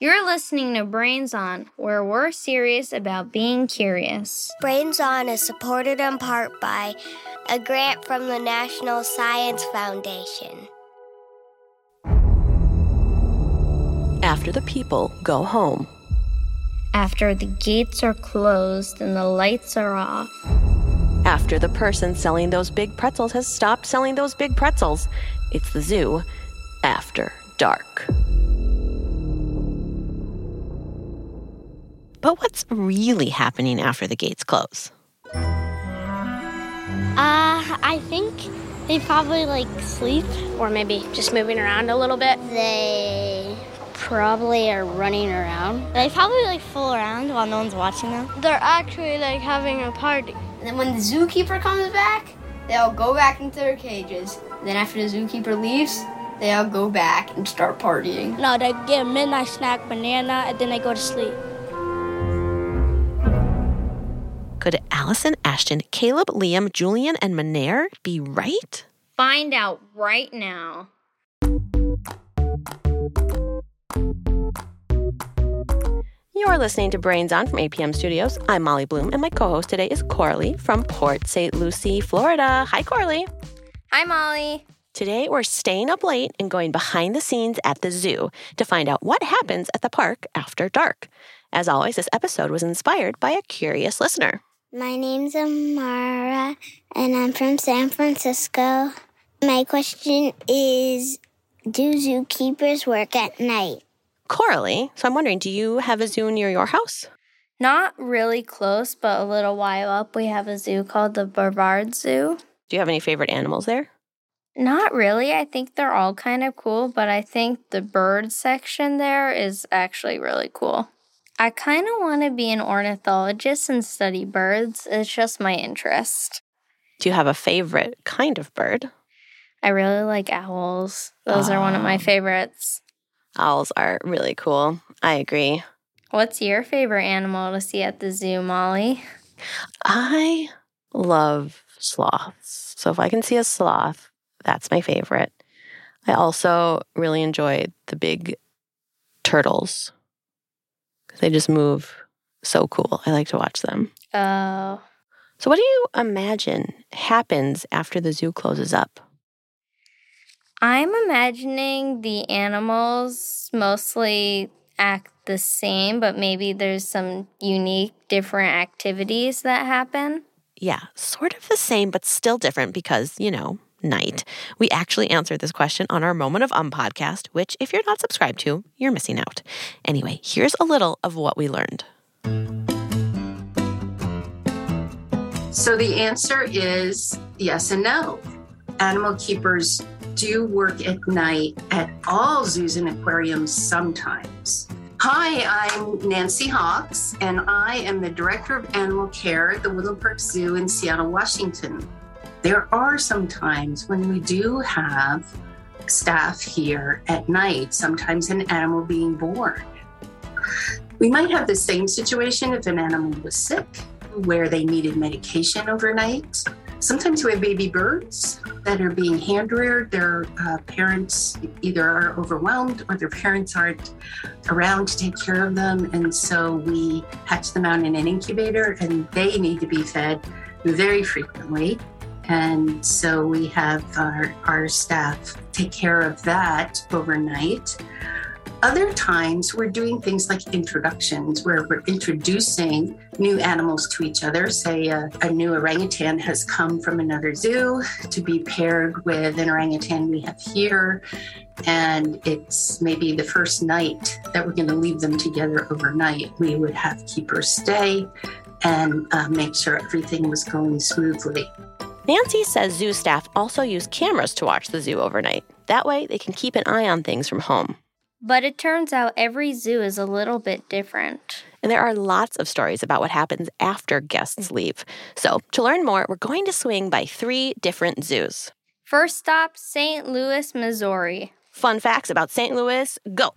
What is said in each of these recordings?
You're listening to Brains On, where we're serious about being curious. Brains On is supported in part by a grant from the National Science Foundation. After the people go home. After the gates are closed and the lights are off. After the person selling those big pretzels has stopped selling those big pretzels. It's the zoo after dark. But what's really happening after the gates close? Uh, I think they probably like sleep or maybe just moving around a little bit. They probably are running around. They probably like fool around while no one's watching them. They're actually like having a party. And then when the zookeeper comes back, they all go back into their cages. Then after the zookeeper leaves, they all go back and start partying. No, they get a midnight snack, banana, and then they go to sleep. Could Allison, Ashton, Caleb, Liam, Julian, and Manair be right? Find out right now. You're listening to Brains On from APM Studios. I'm Molly Bloom, and my co host today is Coralie from Port St. Lucie, Florida. Hi, Coralie. Hi, Molly. Today, we're staying up late and going behind the scenes at the zoo to find out what happens at the park after dark. As always, this episode was inspired by a curious listener. My name's Amara, and I'm from San Francisco. My question is Do zookeepers work at night? Coralie, so I'm wondering, do you have a zoo near your house? Not really close, but a little while up, we have a zoo called the Brevard Zoo. Do you have any favorite animals there? Not really. I think they're all kind of cool, but I think the bird section there is actually really cool. I kind of want to be an ornithologist and study birds. It's just my interest. Do you have a favorite kind of bird? I really like owls. Those are one of my Oh. favorites. Owls are really cool. I agree. What's your favorite animal to see at the zoo, Molly? I love sloths. So if I can see a sloth, that's my favorite. I also really enjoy the big turtles. They just move so cool. I like to watch them. Oh, So, what do you imagine happens after the zoo closes up? I'm imagining the animals mostly act the same, but maybe there's some unique, different activities that happen. Yeah, sort of the same, but still different because, you know, night. We actually answered this question on our Moment of Um podcast, which, if you're not subscribed to, you're missing out. Anyway, here's a little of what we learned. So the answer is yes and no. Animal keepers do work at night at all zoos and aquariums sometimes. Hi, I'm Nancy Hawkes, and I am the Director of Animal Care at the Woodland Park Zoo in Seattle, Washington. There are some times when we do have staff here at night, sometimes an animal being born. We might have the same situation if an animal was sick where they needed medication overnight. Sometimes we have baby birds that are being hand reared. Their uh, parents either are overwhelmed or their parents aren't around to take care of them. And so we hatch them out in an incubator and they need to be fed very frequently. And so we have our, our staff take care of that overnight. Other times, we're doing things like introductions where we're introducing new animals to each other. Say a, a new orangutan has come from another zoo to be paired with an orangutan we have here. And it's maybe the first night that we're going to leave them together overnight. We would have keepers stay and uh, make sure everything was going smoothly. Nancy says zoo staff also use cameras to watch the zoo overnight. That way, they can keep an eye on things from home. But it turns out every zoo is a little bit different. And there are lots of stories about what happens after guests leave. So, to learn more, we're going to swing by three different zoos. First stop, St. Louis, Missouri. Fun facts about St. Louis go.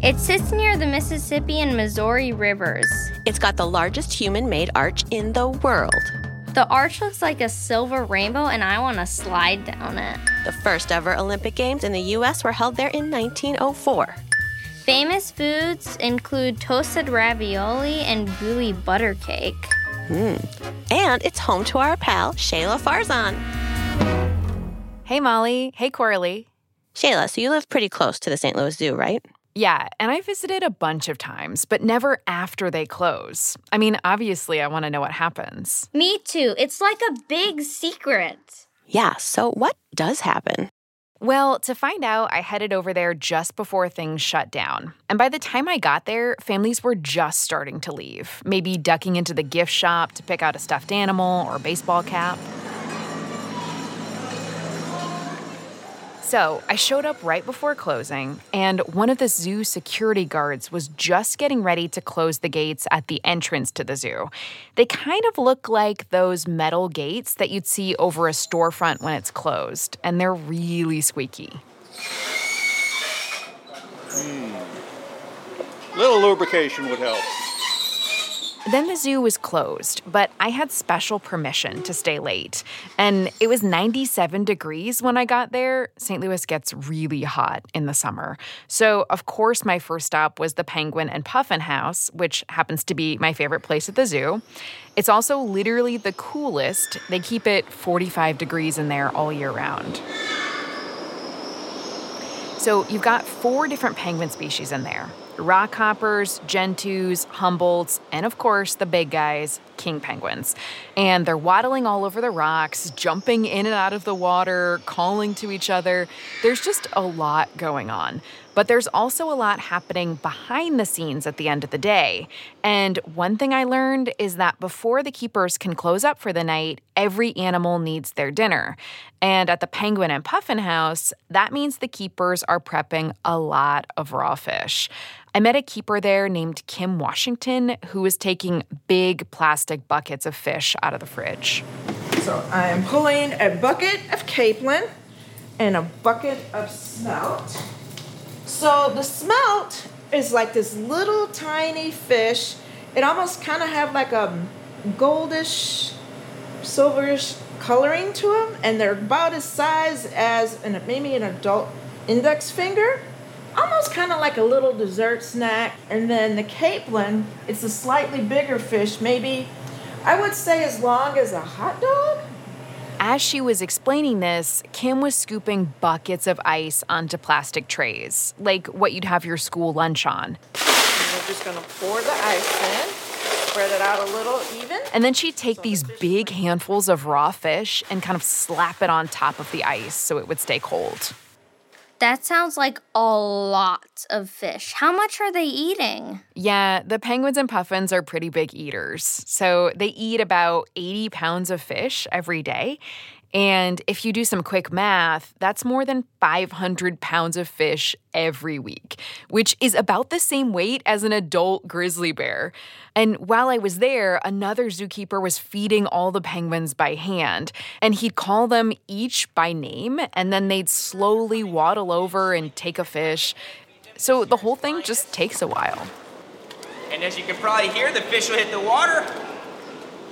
It sits near the Mississippi and Missouri rivers. It's got the largest human made arch in the world. The arch looks like a silver rainbow, and I want to slide down it. The first ever Olympic Games in the U.S. were held there in 1904. Famous foods include toasted ravioli and gooey butter cake. Mm. And it's home to our pal, Shayla Farzan. Hey, Molly. Hey, Coralie. Shayla, so you live pretty close to the St. Louis Zoo, right? Yeah, and I visited a bunch of times, but never after they close. I mean, obviously, I want to know what happens. Me too. It's like a big secret. Yeah, so what does happen? Well, to find out, I headed over there just before things shut down. And by the time I got there, families were just starting to leave, maybe ducking into the gift shop to pick out a stuffed animal or a baseball cap. So I showed up right before closing, and one of the zoo security guards was just getting ready to close the gates at the entrance to the zoo. They kind of look like those metal gates that you'd see over a storefront when it's closed, and they're really squeaky. Hmm. Little lubrication would help. Then the zoo was closed, but I had special permission to stay late. And it was 97 degrees when I got there. St. Louis gets really hot in the summer. So, of course, my first stop was the Penguin and Puffin House, which happens to be my favorite place at the zoo. It's also literally the coolest. They keep it 45 degrees in there all year round. So, you've got four different penguin species in there rockhoppers, gentoos, Humboldts, and of course the big guys, king penguins. And they're waddling all over the rocks, jumping in and out of the water, calling to each other. There's just a lot going on. But there's also a lot happening behind the scenes at the end of the day. And one thing I learned is that before the keepers can close up for the night, every animal needs their dinner. And at the Penguin and Puffin house, that means the keepers are prepping a lot of raw fish. I met a keeper there named Kim Washington who was taking big plastic buckets of fish out of the fridge. So I am pulling a bucket of capelin and a bucket of smelt. So the smelt is like this little tiny fish. It almost kind of have like a goldish, silverish coloring to them, and they're about as size as an, maybe an adult index finger almost kind of like a little dessert snack. And then the capelin, it's a slightly bigger fish, maybe I would say as long as a hot dog. As she was explaining this, Kim was scooping buckets of ice onto plastic trays, like what you'd have your school lunch on. And we're just gonna pour the ice in, spread it out a little even. And then she'd take so these the big handfuls of raw fish and kind of slap it on top of the ice so it would stay cold. That sounds like a lot of fish. How much are they eating? Yeah, the penguins and puffins are pretty big eaters. So they eat about 80 pounds of fish every day. And if you do some quick math, that's more than 500 pounds of fish every week, which is about the same weight as an adult grizzly bear. And while I was there, another zookeeper was feeding all the penguins by hand, and he'd call them each by name, and then they'd slowly waddle over and take a fish. So the whole thing just takes a while. And as you can probably hear, the fish will hit the water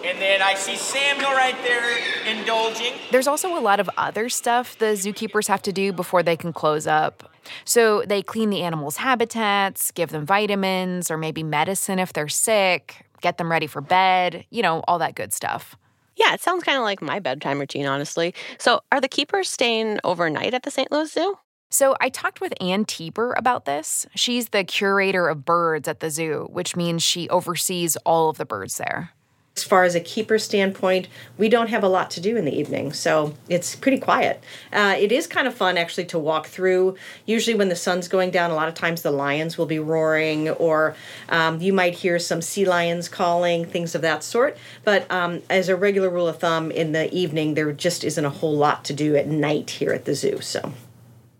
and then I see Samuel right there indulging. There's also a lot of other stuff the zookeepers have to do before they can close up. So they clean the animals' habitats, give them vitamins or maybe medicine if they're sick, get them ready for bed, you know, all that good stuff. Yeah, it sounds kind of like my bedtime routine, honestly. So, are the keepers staying overnight at the St. Louis Zoo? So, I talked with Anne Tieber about this. She's the curator of birds at the zoo, which means she oversees all of the birds there. As far as a keeper standpoint, we don't have a lot to do in the evening, so it's pretty quiet. Uh, it is kind of fun actually to walk through. Usually, when the sun's going down, a lot of times the lions will be roaring, or um, you might hear some sea lions calling, things of that sort. But um, as a regular rule of thumb, in the evening, there just isn't a whole lot to do at night here at the zoo. So.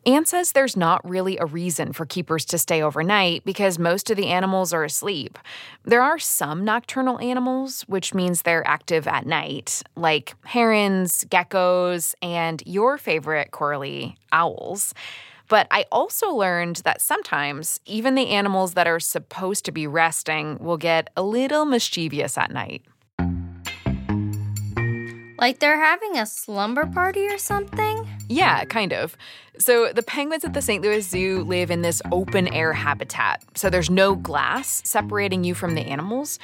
Anne says there's not really a reason for keepers to stay overnight because most of the animals are asleep. There are some nocturnal animals, which means they're active at night, like herons, geckos, and your favorite, Coralie, owls. But I also learned that sometimes even the animals that are supposed to be resting will get a little mischievous at night. Like they're having a slumber party or something? Yeah, kind of. So, the penguins at the St. Louis Zoo live in this open air habitat. So, there's no glass separating you from the animals.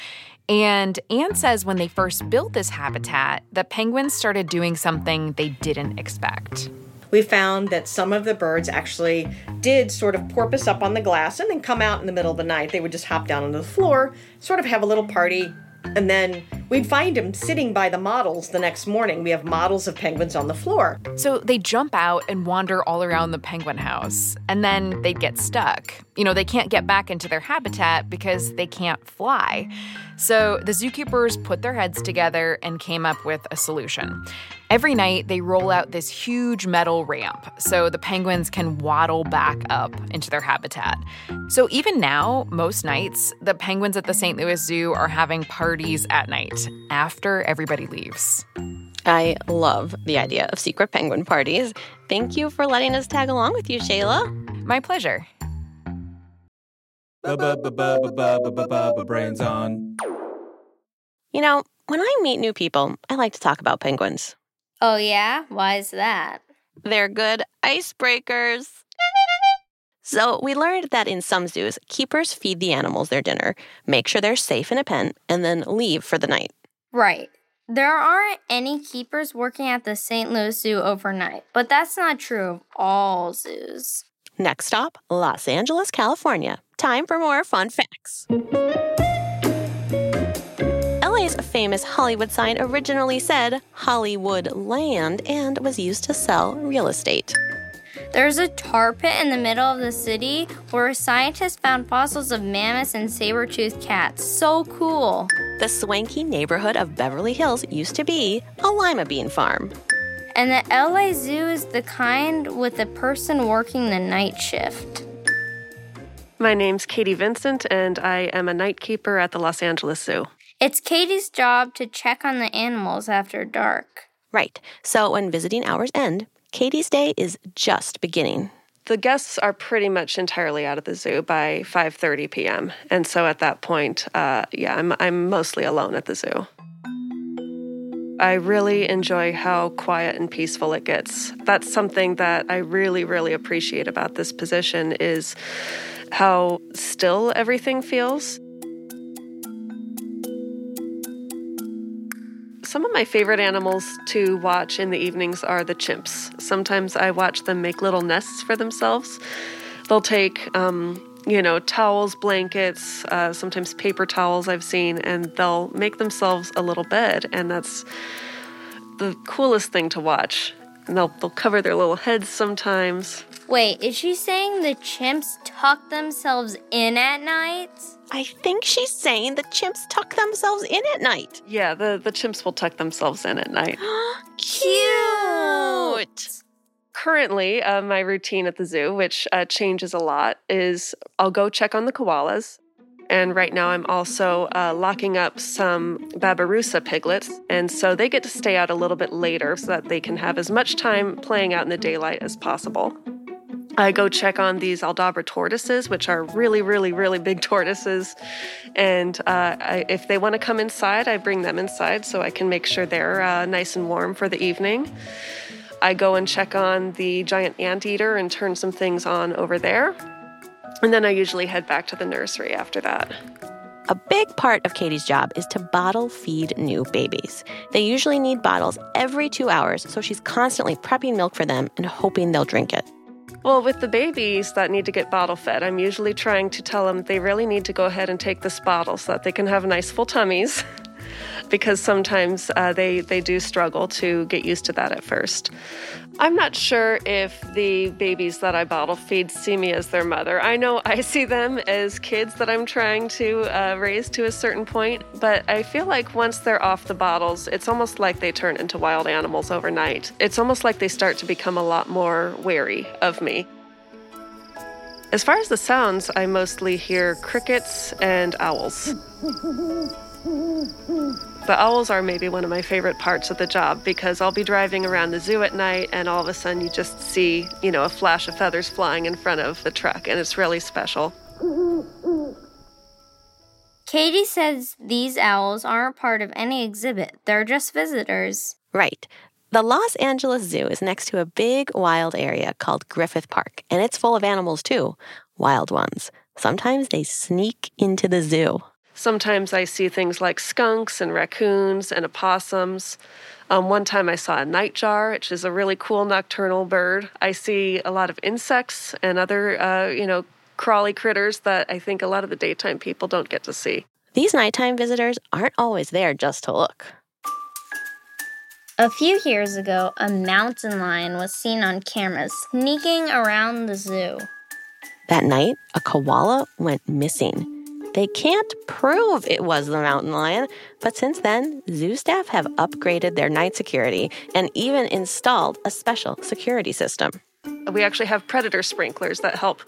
And Anne says when they first built this habitat, the penguins started doing something they didn't expect. We found that some of the birds actually did sort of porpoise up on the glass and then come out in the middle of the night. They would just hop down onto the floor, sort of have a little party, and then we'd find them sitting by the models the next morning. We have models of penguins on the floor. So they jump out and wander all around the penguin house, and then they'd get stuck. You know, they can't get back into their habitat because they can't fly. So the zookeepers put their heads together and came up with a solution. Every night, they roll out this huge metal ramp so the penguins can waddle back up into their habitat. So even now, most nights, the penguins at the St. Louis Zoo are having parties at night after everybody leaves. I love the idea of secret penguin parties. Thank you for letting us tag along with you, Shayla. My pleasure. Brains on. You know, when I meet new people, I like to talk about penguins. Oh, yeah? Why is that? They're good icebreakers. So, we learned that in some zoos, keepers feed the animals their dinner, make sure they're safe in a pen, and then leave for the night. Right. There aren't any keepers working at the St. Louis Zoo overnight, but that's not true of all zoos. Next stop, Los Angeles, California. Time for more fun facts. LA's famous Hollywood sign originally said Hollywood Land and was used to sell real estate. There's a tar pit in the middle of the city where scientists found fossils of mammoths and saber-toothed cats. So cool. The swanky neighborhood of Beverly Hills used to be a lima bean farm. And the LA Zoo is the kind with a person working the night shift. My name's Katie Vincent, and I am a night keeper at the Los Angeles Zoo. It's Katie's job to check on the animals after dark. Right. So when visiting hours end, Katie's day is just beginning. The guests are pretty much entirely out of the zoo by 5:30 p.m. And so at that point, uh, yeah, I'm I'm mostly alone at the zoo. I really enjoy how quiet and peaceful it gets. That's something that I really really appreciate about this position is how still everything feels. My favorite animals to watch in the evenings are the chimps. Sometimes I watch them make little nests for themselves. They'll take, um, you know, towels, blankets, uh, sometimes paper towels I've seen, and they'll make themselves a little bed. And that's the coolest thing to watch. And they'll, they'll cover their little heads sometimes. Wait, is she saying the chimps tuck themselves in at night? I think she's saying the chimps tuck themselves in at night. Yeah, the, the chimps will tuck themselves in at night. Cute! Currently, uh, my routine at the zoo, which uh, changes a lot, is I'll go check on the koalas. And right now, I'm also uh, locking up some Babirusa piglets. And so they get to stay out a little bit later so that they can have as much time playing out in the daylight as possible. I go check on these Aldabra tortoises, which are really, really, really big tortoises. And uh, I, if they want to come inside, I bring them inside so I can make sure they're uh, nice and warm for the evening. I go and check on the giant anteater and turn some things on over there. And then I usually head back to the nursery after that. A big part of Katie's job is to bottle feed new babies. They usually need bottles every two hours, so she's constantly prepping milk for them and hoping they'll drink it. Well, with the babies that need to get bottle fed, I'm usually trying to tell them they really need to go ahead and take this bottle so that they can have nice full tummies. because sometimes uh, they, they do struggle to get used to that at first. I'm not sure if the babies that I bottle feed see me as their mother. I know I see them as kids that I'm trying to uh, raise to a certain point, but I feel like once they're off the bottles, it's almost like they turn into wild animals overnight. It's almost like they start to become a lot more wary of me. As far as the sounds, I mostly hear crickets and owls. The owls are maybe one of my favorite parts of the job because I'll be driving around the zoo at night and all of a sudden you just see, you know, a flash of feathers flying in front of the truck and it's really special. Katie says these owls aren't part of any exhibit, they're just visitors. Right. The Los Angeles Zoo is next to a big wild area called Griffith Park, and it's full of animals too, wild ones. Sometimes they sneak into the zoo. Sometimes I see things like skunks and raccoons and opossums. Um, one time I saw a nightjar, which is a really cool nocturnal bird. I see a lot of insects and other, uh, you know, crawly critters that I think a lot of the daytime people don't get to see. These nighttime visitors aren't always there just to look. A few years ago, a mountain lion was seen on camera sneaking around the zoo. That night, a koala went missing. They can't prove it was the mountain lion, but since then, zoo staff have upgraded their night security and even installed a special security system. We actually have predator sprinklers that help.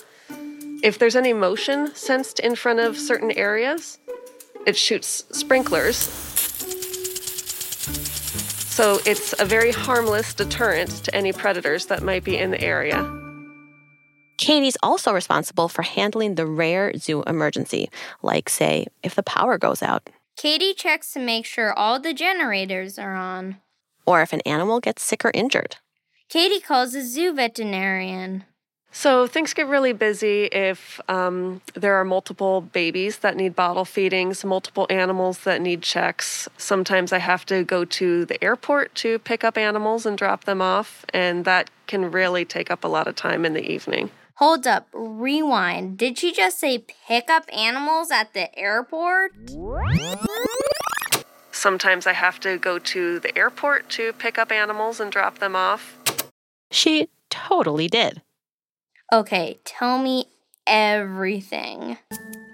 If there's any motion sensed in front of certain areas, it shoots sprinklers. So it's a very harmless deterrent to any predators that might be in the area. Katie's also responsible for handling the rare zoo emergency, like, say, if the power goes out, Katie checks to make sure all the generators are on. or if an animal gets sick or injured. Katie calls a zoo veterinarian. So things get really busy if um, there are multiple babies that need bottle feedings, multiple animals that need checks. Sometimes I have to go to the airport to pick up animals and drop them off, and that can really take up a lot of time in the evening. Hold up, rewind. Did she just say pick up animals at the airport? Sometimes I have to go to the airport to pick up animals and drop them off. She totally did. Okay, tell me everything.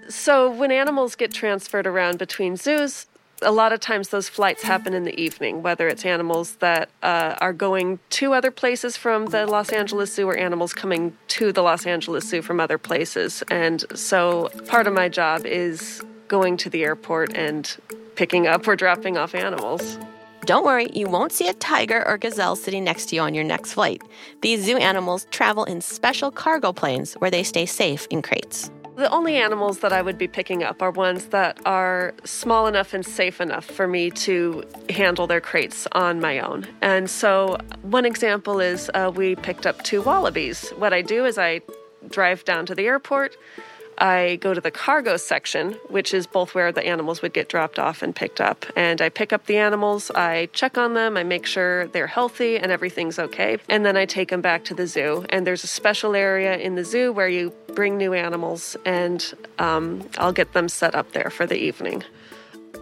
So, when animals get transferred around between zoos, a lot of times those flights happen in the evening, whether it's animals that uh, are going to other places from the Los Angeles Zoo or animals coming to the Los Angeles Zoo from other places. And so, part of my job is going to the airport and picking up or dropping off animals. Don't worry, you won't see a tiger or gazelle sitting next to you on your next flight. These zoo animals travel in special cargo planes where they stay safe in crates. The only animals that I would be picking up are ones that are small enough and safe enough for me to handle their crates on my own. And so, one example is uh, we picked up two wallabies. What I do is I drive down to the airport. I go to the cargo section, which is both where the animals would get dropped off and picked up. And I pick up the animals, I check on them, I make sure they're healthy and everything's okay. And then I take them back to the zoo. And there's a special area in the zoo where you bring new animals, and um, I'll get them set up there for the evening.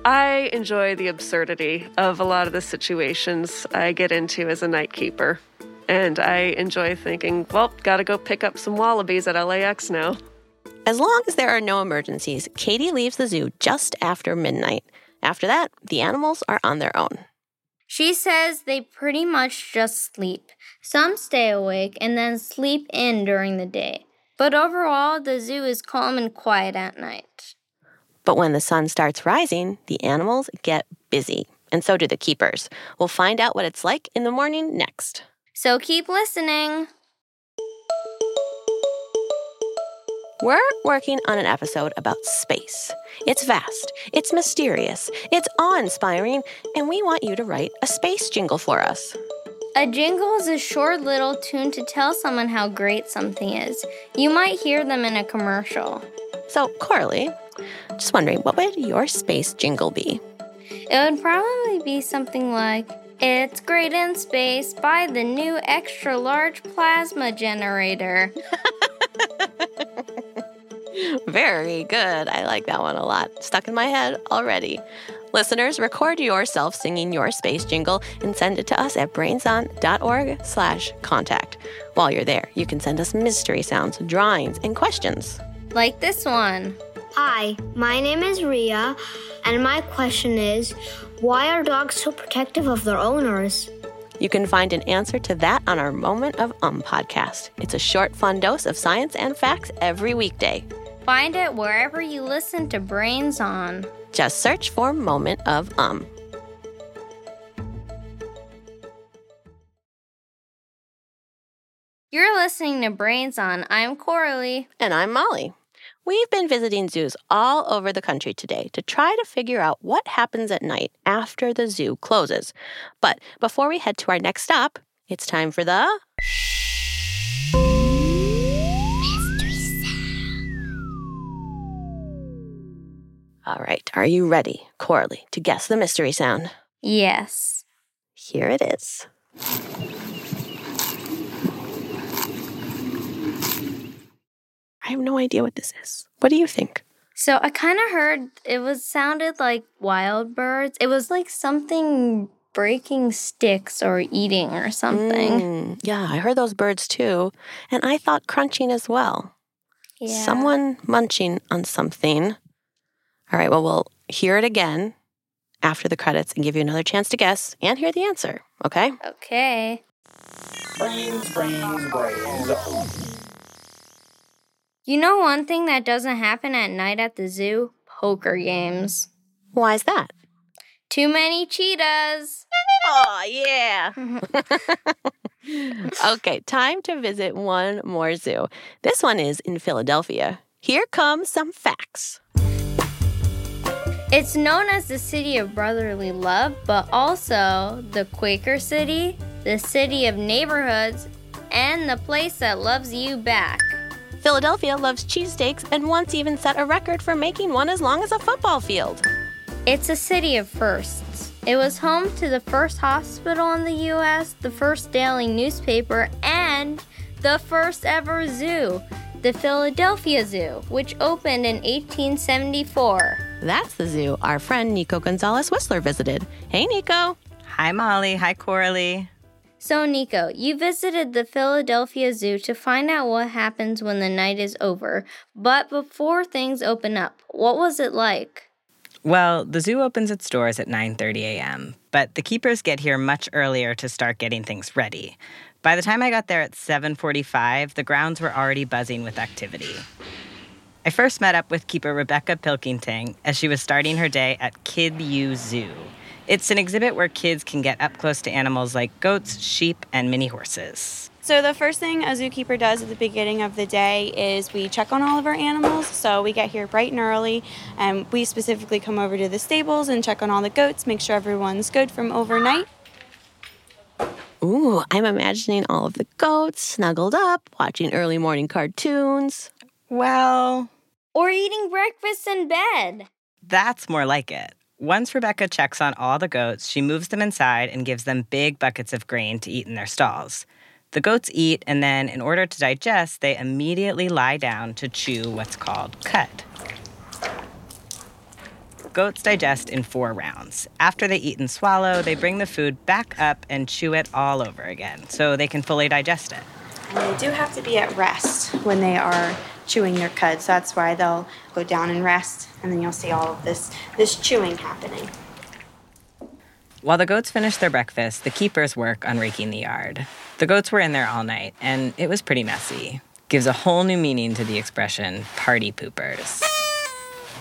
I enjoy the absurdity of a lot of the situations I get into as a night keeper. And I enjoy thinking, well, gotta go pick up some wallabies at LAX now. As long as there are no emergencies, Katie leaves the zoo just after midnight. After that, the animals are on their own. She says they pretty much just sleep. Some stay awake and then sleep in during the day. But overall, the zoo is calm and quiet at night. But when the sun starts rising, the animals get busy, and so do the keepers. We'll find out what it's like in the morning next. So keep listening. We're working on an episode about space. It's vast, it's mysterious, it's awe inspiring, and we want you to write a space jingle for us. A jingle is a short little tune to tell someone how great something is. You might hear them in a commercial. So, Coralie, just wondering, what would your space jingle be? It would probably be something like It's great in space. Buy the new extra large plasma generator. Very good. I like that one a lot. Stuck in my head already. Listeners, record yourself singing your space jingle and send it to us at brainson.org slash contact. While you're there, you can send us mystery sounds, drawings, and questions. Like this one. Hi, my name is Ria, and my question is why are dogs so protective of their owners? You can find an answer to that on our Moment of Um podcast. It's a short, fun dose of science and facts every weekday. Find it wherever you listen to Brains On. Just search for Moment of Um. You're listening to Brains On. I'm Coralie. And I'm Molly. We've been visiting zoos all over the country today to try to figure out what happens at night after the zoo closes. But before we head to our next stop, it's time for the All right, are you ready, Coralie, to guess the mystery sound? Yes. Here it is. I have no idea what this is. What do you think? So I kind of heard it was sounded like wild birds. It was like something breaking sticks or eating or something. Mm, yeah, I heard those birds too. And I thought crunching as well. Yeah. Someone munching on something. All right, well, we'll hear it again after the credits and give you another chance to guess and hear the answer, okay? Okay. Brains, brains, brains. You know one thing that doesn't happen at night at the zoo? Poker games. Why is that? Too many cheetahs. Oh, yeah. okay, time to visit one more zoo. This one is in Philadelphia. Here come some facts. It's known as the city of brotherly love, but also the Quaker city, the city of neighborhoods, and the place that loves you back. Philadelphia loves cheesesteaks and once even set a record for making one as long as a football field. It's a city of firsts. It was home to the first hospital in the U.S., the first daily newspaper, and the first ever zoo, the Philadelphia Zoo, which opened in 1874. That's the zoo our friend Nico Gonzalez Whistler visited. Hey, Nico. Hi, Molly. Hi, Coralie. So, Nico, you visited the Philadelphia Zoo to find out what happens when the night is over. But before things open up, what was it like? Well, the zoo opens its doors at 9:30 a.m., but the keepers get here much earlier to start getting things ready. By the time I got there at 7:45, the grounds were already buzzing with activity. I first met up with keeper Rebecca Pilkington as she was starting her day at Kid U Zoo. It's an exhibit where kids can get up close to animals like goats, sheep, and mini horses. So the first thing a zookeeper does at the beginning of the day is we check on all of our animals. So we get here bright and early, and we specifically come over to the stables and check on all the goats, make sure everyone's good from overnight. Ooh, I'm imagining all of the goats snuggled up, watching early morning cartoons. Well, Or eating breakfast in bed. that's more like it. Once Rebecca checks on all the goats, she moves them inside and gives them big buckets of grain to eat in their stalls. The goats eat, and then, in order to digest, they immediately lie down to chew what's called cud. Goats digest in four rounds. After they eat and swallow, they bring the food back up and chew it all over again so they can fully digest it. And they do have to be at rest when they are chewing their cud. So that's why they'll go down and rest, and then you'll see all of this this chewing happening. While the goats finish their breakfast, the keepers work on raking the yard. The goats were in there all night, and it was pretty messy. Gives a whole new meaning to the expression party poopers.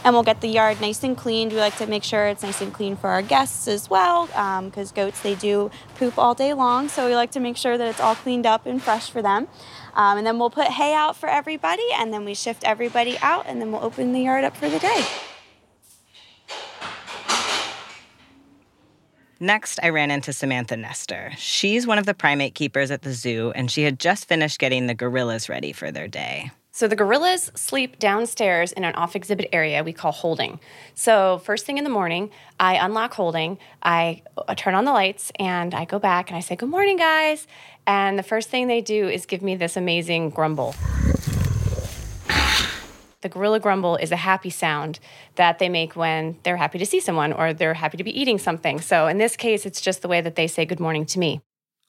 And we'll get the yard nice and cleaned. We like to make sure it's nice and clean for our guests as well, because goats they do poop all day long. So we like to make sure that it's all cleaned up and fresh for them. Um, and then we'll put hay out for everybody, and then we shift everybody out, and then we'll open the yard up for the day. Next, I ran into Samantha Nestor. She's one of the primate keepers at the zoo, and she had just finished getting the gorillas ready for their day. So the gorillas sleep downstairs in an off exhibit area we call holding. So first thing in the morning, I unlock holding, I uh, turn on the lights, and I go back and I say, Good morning, guys. And the first thing they do is give me this amazing grumble. The gorilla grumble is a happy sound that they make when they're happy to see someone or they're happy to be eating something. So in this case, it's just the way that they say good morning to me.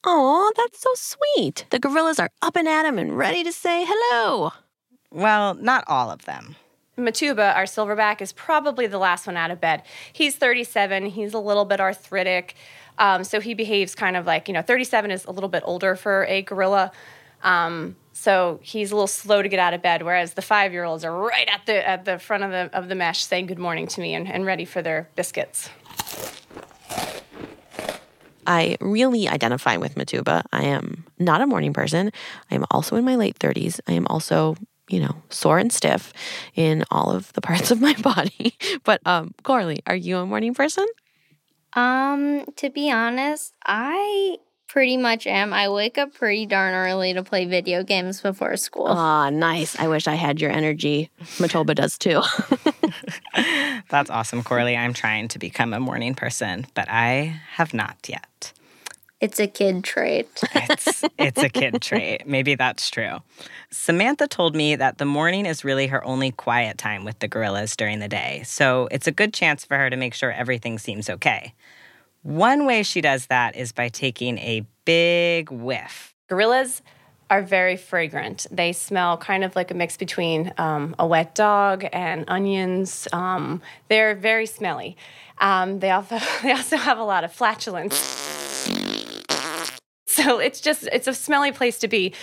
Aw, that's so sweet. The gorillas are up and at 'em and ready to say hello. Well, not all of them. Motuba, our silverback, is probably the last one out of bed. He's 37. He's a little bit arthritic. Um, so he behaves kind of like, you know, 37 is a little bit older for a gorilla. Um, so he's a little slow to get out of bed, whereas the five year olds are right at the at the front of the of the mesh saying good morning to me and, and ready for their biscuits. I really identify with Motuba. I am not a morning person. I am also in my late 30s. I am also you know, sore and stiff in all of the parts of my body. But um, Coralie, are you a morning person? Um, to be honest, I pretty much am. I wake up pretty darn early to play video games before school. Ah, nice. I wish I had your energy. Motuba does too. That's awesome, Coralie. I'm trying to become a morning person, but I have not yet. It's a kid trait. it's it's a kid trait. Maybe that's true. Samantha told me that the morning is really her only quiet time with the gorillas during the day. So it's a good chance for her to make sure everything seems okay. One way she does that is by taking a big whiff. Gorillas are very fragrant. They smell kind of like a mix between um, a wet dog and onions. Um, they're very smelly. Um, they also they also have a lot of flatulence. So it's just it's a smelly place to be.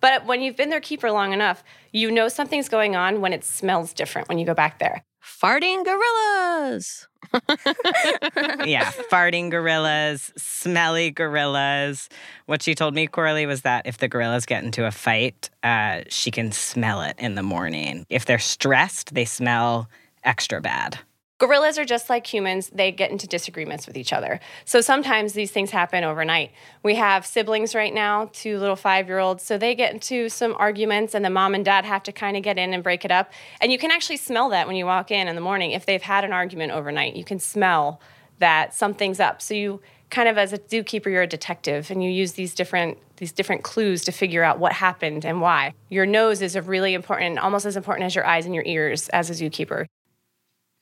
But when you've been their keeper long enough, you know something's going on when it smells different when you go back there. Farting gorillas. yeah, farting gorillas, smelly gorillas. What she told me, Coralie, was that if the gorillas get into a fight, uh, she can smell it in the morning. If they're stressed, they smell extra bad. Gorillas are just like humans, they get into disagreements with each other. So sometimes these things happen overnight. We have siblings right now, two little five year olds, so they get into some arguments, and the mom and dad have to kind of get in and break it up. And you can actually smell that when you walk in in the morning. If they've had an argument overnight, you can smell that something's up. So you kind of as a zookeeper you're a detective and you use these different these different clues to figure out what happened and why your nose is a really important almost as important as your eyes and your ears as a zookeeper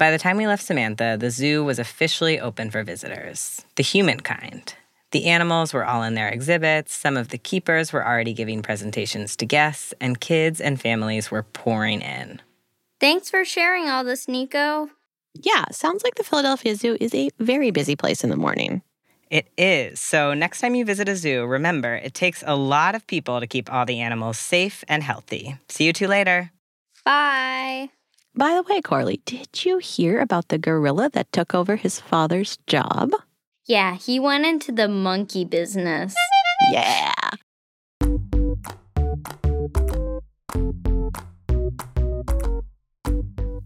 by the time we left Samantha, the zoo was officially open for visitors, the human kind. The animals were all in their exhibits, some of the keepers were already giving presentations to guests, and kids and families were pouring in. Thanks for sharing all this, Nico. Yeah, sounds like the Philadelphia Zoo is a very busy place in the morning. It is. So, next time you visit a zoo, remember it takes a lot of people to keep all the animals safe and healthy. See you two later. Bye. By the way, Coralie, did you hear about the gorilla that took over his father's job? Yeah, he went into the monkey business. Yeah.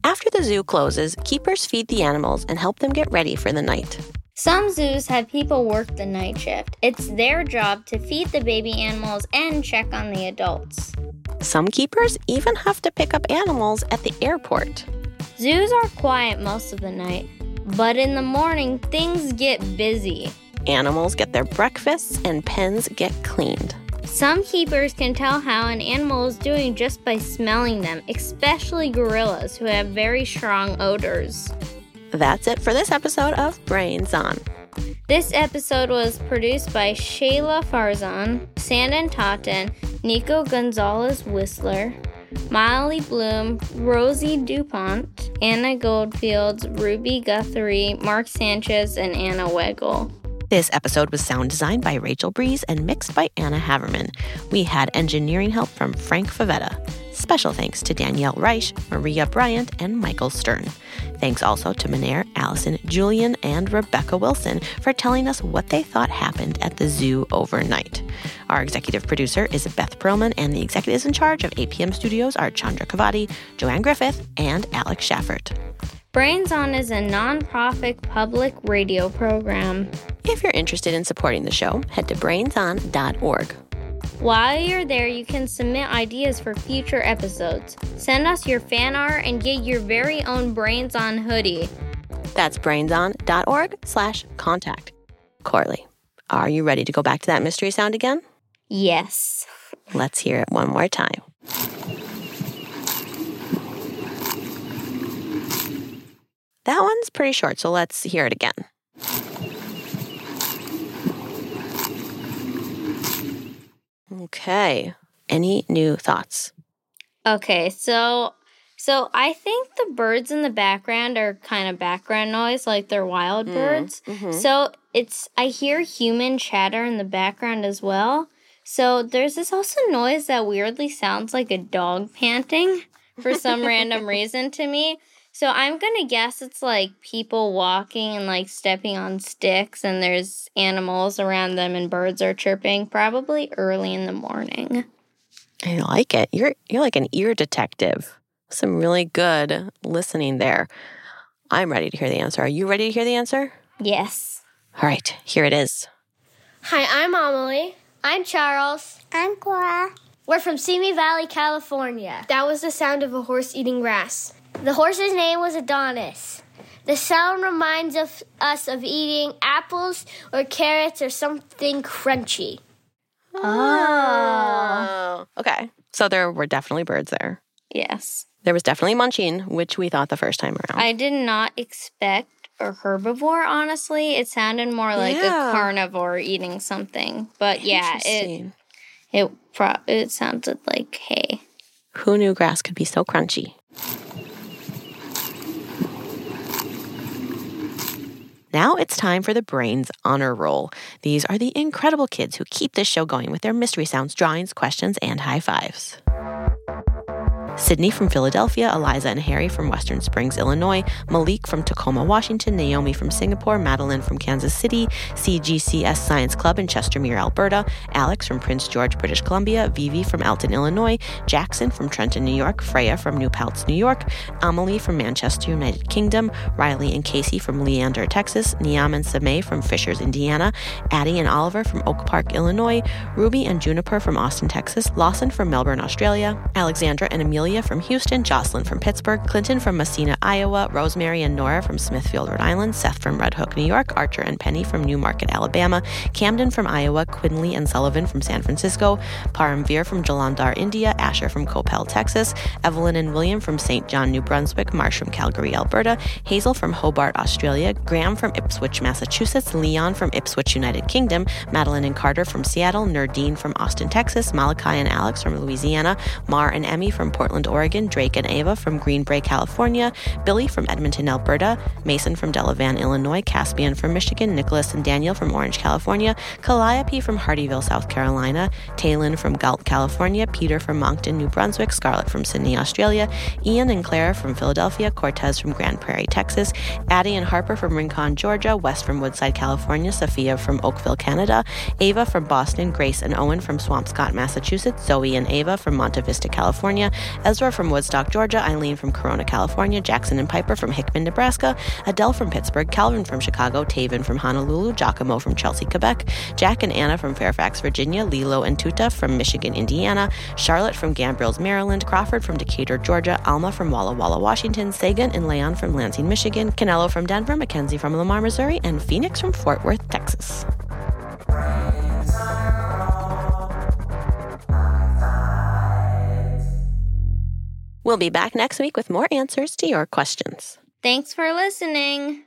After the zoo closes, keepers feed the animals and help them get ready for the night. Some zoos have people work the night shift. It's their job to feed the baby animals and check on the adults. Some keepers even have to pick up animals at the airport. Zoos are quiet most of the night, but in the morning, things get busy. Animals get their breakfasts and pens get cleaned. Some keepers can tell how an animal is doing just by smelling them, especially gorillas who have very strong odors. That's it for this episode of Brains On. This episode was produced by Shayla Farzan, Sanden Totten, Nico Gonzalez Whistler, Molly Bloom, Rosie DuPont, Anna Goldfields, Ruby Guthrie, Marc Sanchez, and Anna Weggel. This episode was sound designed by Rachel Brees and mixed by Anna Haverman. We had engineering help from Frank Favetta. Special thanks to Danielle Reich, Maria Bryant, and Michael Stern. Thanks also to Manair, Allison, Julian, and Rebecca Wilson for telling us what they thought happened at the zoo overnight. Our executive producer is Beth Perlman, and the executives in charge of APM Studios are Chandra Kavati, Joanne Griffith, and Alex Schaffert. Brains On is a nonprofit public radio program. If you're interested in supporting the show, head to brainson.org. While you're there, you can submit ideas for future episodes. Send us your fan art and get your very own Brains On hoodie. That's brainson.org slash contact. Coralie, are you ready to go back to that mystery sound again? Yes. Let's hear it one more time. That one's pretty short, so let's hear it again. Okay. Any new thoughts? Okay, so so I think the birds in the background are kind of background noise, like they're wild Mm, birds. mhm. So it's I hear human chatter in the background as well. So there's this also noise that weirdly sounds like a dog panting for some random reason to me. So I'm gonna guess it's like people walking and like stepping on sticks, and there's animals around them, and birds are chirping, probably early in the morning. I like it. You're you're like an ear detective. Some really good listening there. I'm ready to hear the answer. Are you ready to hear the answer? Yes. All right, here it is. Hi, I'm Amelie. I'm Charles. I'm Cora. We're from Simi Valley, California. That was the sound of a horse eating grass. The horse's name was Adonis. The sound reminds of us of eating apples or carrots or something crunchy. Oh. Okay. So there were definitely birds there. Yes. There was definitely munching, which we thought the first time around. I did not expect a herbivore, honestly. It sounded more like Yeah. a carnivore eating something. But yeah, it it pro- it sounded like hay. Who knew grass could be so crunchy? Now it's time for the Brains Honor Roll. These are the incredible kids who keep this show going with their mystery sounds, drawings, questions, and high fives. Sydney from Philadelphia, Eliza and Harry from Western Springs, Illinois, Malik from Tacoma, Washington, Naomi from Singapore, Madeline from Kansas City, CGCS Science Club in Chestermere, Alberta, Alex from Prince George, British Columbia, Vivi from Elton, Illinois, Jackson from Trenton, New York, Freya from New Paltz, New York, Amelie from Manchester, United Kingdom, Riley and Casey from Leander, Texas, Niam and Samay from Fishers, Indiana, Addie and Oliver from Oak Park, Illinois, Ruby and Juniper from Austin, Texas, Lawson from Melbourne, Australia, Alexandra and Amelia from Houston, Jocelyn from Pittsburgh, Clinton from Messina, Iowa, Rosemary and Nora from Smithfield, Rhode Island, Seth from Red Hook, New York, Archer and Penny from Newmarket, Alabama, Camden from Iowa, Quinley and Sullivan from San Francisco, Paramveer from Jalandhar, India, Asher from Coppell, Texas, Evelyn and William from St. John, New Brunswick, Marsh from Calgary, Alberta, Hazel from Hobart, Australia, Graham from Ipswich, Massachusetts, Leon from Ipswich, United Kingdom, Madeline and Carter from Seattle, Nerdine from Austin, Texas, Malachi and Alex from Louisiana, Mar and Emmy from Portland, Oregon, Drake and Ava from Green Bay, California, Billy from Edmonton, Alberta, Mason from Delavan, Illinois, Caspian from Michigan, Nicholas and Daniel from Orange, California, Calliope from Hardeeville, South Carolina, Taylin from Galt, California, Peter from Moncton, New Brunswick, Scarlett from Sydney, Australia, Ian and Clara from Philadelphia, Cortez from Grand Prairie, Texas, Addie and Harper from Rincon, Georgia, West from Woodside, California, Sophia from Oakville, Canada, Ava from Boston, Grace and Owen from Swampscott, Massachusetts, Zoe and Ava from Monte Vista, California, Ezra from Woodstock, Georgia, Eileen from Corona, California, Jackson and Piper from Hickman, Nebraska, Adele from Pittsburgh, Calvin from Chicago, Taven from Honolulu, Giacomo from Chelsea, Quebec, Jack and Anna from Fairfax, Virginia, Lilo and Tuta from Michigan, Indiana, Charlotte from Gambrills, Maryland, Crawford from Decatur, Georgia, Alma from Walla Walla, Washington, Sagan and Leon from Lansing, Michigan, Canelo from Denver, Mackenzie from Lamar, Missouri, and Phoenix from Fort Worth, Texas. We'll be back next week with more answers to your questions. Thanks for listening.